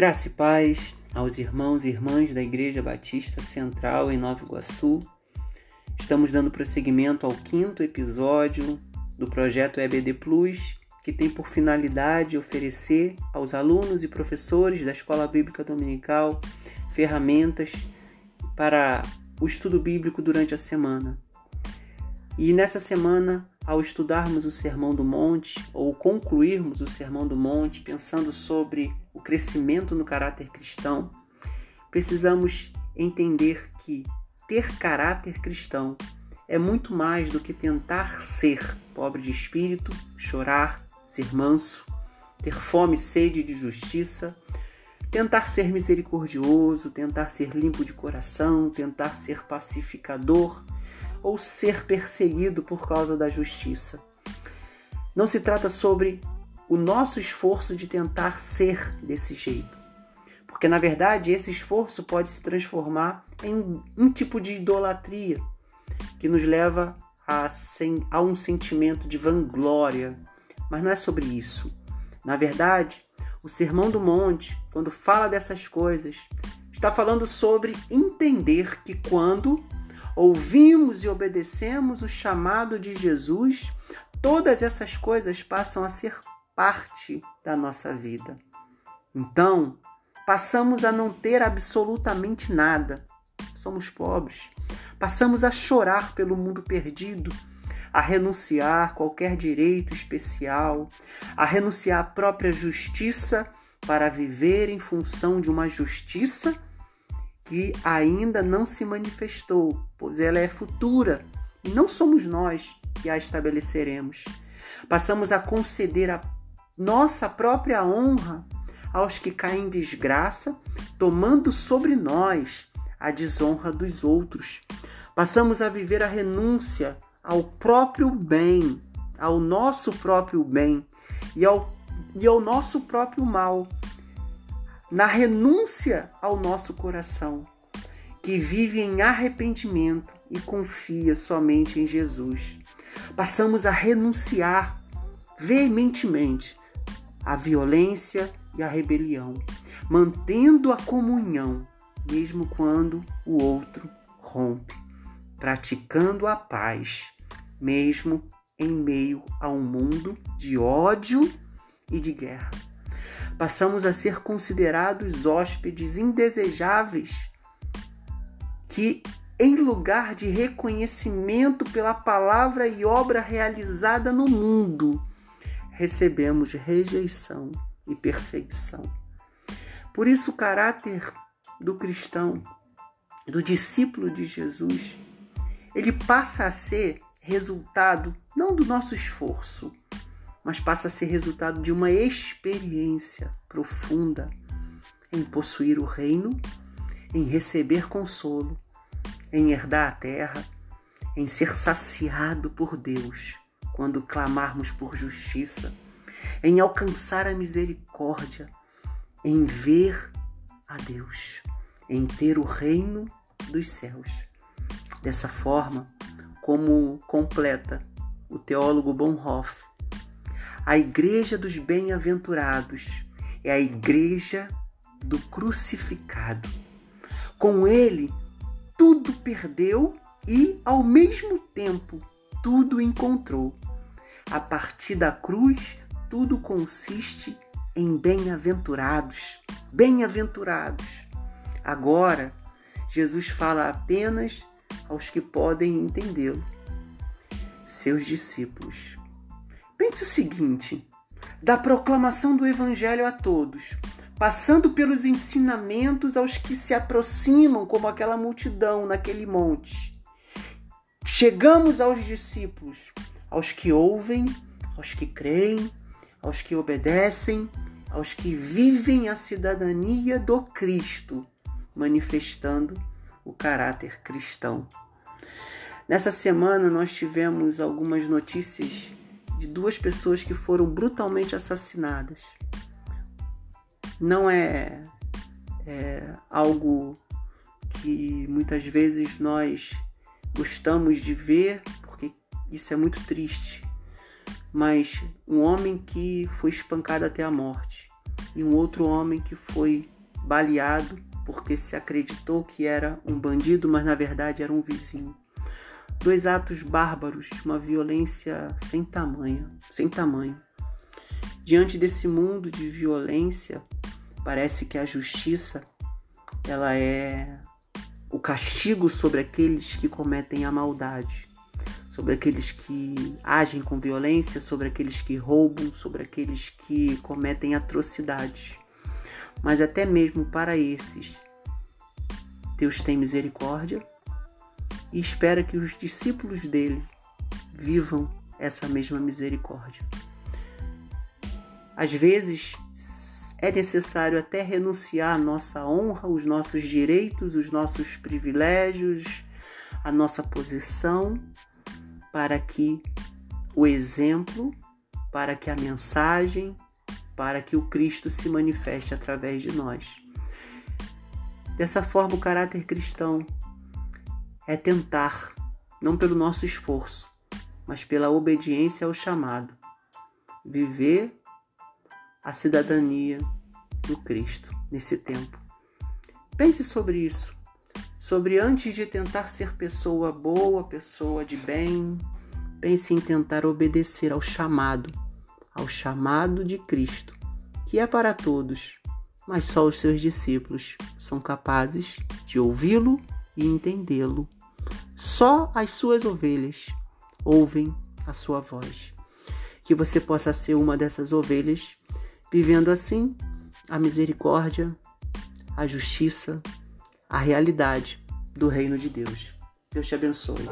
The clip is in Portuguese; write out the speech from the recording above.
Graça e paz aos irmãos e irmãs da Igreja Batista Central em Nova Iguaçu. Estamos dando prosseguimento ao quinto episódio do projeto EBD Plus, que tem por finalidade oferecer aos alunos e professores da Escola Bíblica Dominical ferramentas para o estudo bíblico durante a semana. E nessa semana ao estudarmos o Sermão do Monte ou concluirmos o Sermão do Monte pensando sobre o crescimento no caráter cristão, precisamos entender que ter caráter cristão é muito mais do que tentar ser pobre de espírito, chorar, ser manso, ter fome e sede de justiça, tentar ser misericordioso, tentar ser limpo de coração, tentar ser pacificador ou ser perseguido por causa da justiça. Não se trata sobre o nosso esforço de tentar ser desse jeito. Porque, na verdade, esse esforço pode se transformar em um tipo de idolatria que nos leva a, a um sentimento de vanglória. Mas não é sobre isso. Na verdade, o Sermão do Monte, quando fala dessas coisas, está falando sobre entender que quando ouvimos e obedecemos o chamado de Jesus, todas essas coisas passam a ser parte da nossa vida. Então, passamos a não ter absolutamente nada. Somos pobres. Passamos a chorar pelo mundo perdido, a renunciar qualquer direito especial, a renunciar à própria justiça para viver em função de uma justiça que ainda não se manifestou, pois ela é futura e não somos nós que a estabeleceremos. Passamos a conceder a nossa própria honra aos que caem em desgraça, tomando sobre nós a desonra dos outros. Passamos a viver a renúncia ao próprio bem, ao nosso próprio bem e ao, e ao nosso próprio mal na renúncia ao nosso coração, que vive em arrependimento e confia somente em Jesus. Passamos a renunciar veementemente à violência e à rebelião, mantendo a comunhão, mesmo quando o outro rompe, praticando a paz, mesmo em meio a um mundo de ódio e de guerra passamos a ser considerados hóspedes indesejáveis que, em lugar de reconhecimento pela palavra e obra realizada no mundo, recebemos rejeição e perseguição. Por isso, o caráter do cristão, do discípulo de Jesus, ele passa a ser resultado não do nosso esforço, mas passa a ser resultado de uma experiência profunda em possuir o reino, em receber consolo, em herdar a terra, em ser saciado por Deus quando clamarmos por justiça, em alcançar a misericórdia, em ver a Deus, em ter o reino dos céus. Dessa forma, como completa o teólogo Bonhoeffer, a igreja dos bem-aventurados é a igreja do crucificado. Com ele, tudo perdeu e, ao mesmo tempo, tudo encontrou. A partir da cruz, tudo consiste em bem-aventurados. Bem-aventurados. Agora, Jesus fala apenas aos que podem entendê-lo, seus discípulos. Pense o seguinte: da proclamação do Evangelho a todos, passando pelos ensinamentos aos que se aproximam, como aquela multidão naquele monte, chegamos aos discípulos, aos que ouvem, aos que creem, aos que obedecem, aos que vivem a cidadania do Cristo, manifestando o caráter cristão. Nessa semana nós tivemos algumas notícias de duas pessoas que foram brutalmente assassinadas. Não é, é algo que muitas vezes nós gostamos de ver, porque isso é muito triste. Mas um homem que foi espancado até a morte e um outro homem que foi baleado porque se acreditou que era um bandido, mas na verdade era um vizinho. Dois atos bárbaros de uma violência sem tamanho, sem tamanho. Diante desse mundo de violência, parece que a justiça ela é o castigo sobre aqueles que cometem a maldade, sobre aqueles que agem com violência, sobre aqueles que roubam, sobre aqueles que cometem atrocidades. Mas até mesmo para esses, Deus tem misericórdia e espera que os discípulos dele vivam essa mesma misericórdia. Às vezes, é necessário até renunciar à nossa honra, os nossos direitos, os nossos privilégios, a nossa posição, para que o exemplo, para que a mensagem, para que o Cristo se manifeste através de nós. Dessa forma, o caráter cristão é tentar, não pelo nosso esforço, mas pela obediência ao chamado, viver a cidadania do Cristo nesse tempo. Pense sobre isso. Sobre antes de tentar ser pessoa boa, pessoa de bem, pense em tentar obedecer ao chamado, ao chamado de Cristo, que é para todos, mas só os seus discípulos são capazes de ouvi-lo e entendê-lo. Só as suas ovelhas ouvem a sua voz. Que você possa ser uma dessas ovelhas vivendo assim a misericórdia, a justiça, a realidade do reino de Deus. Deus te abençoe.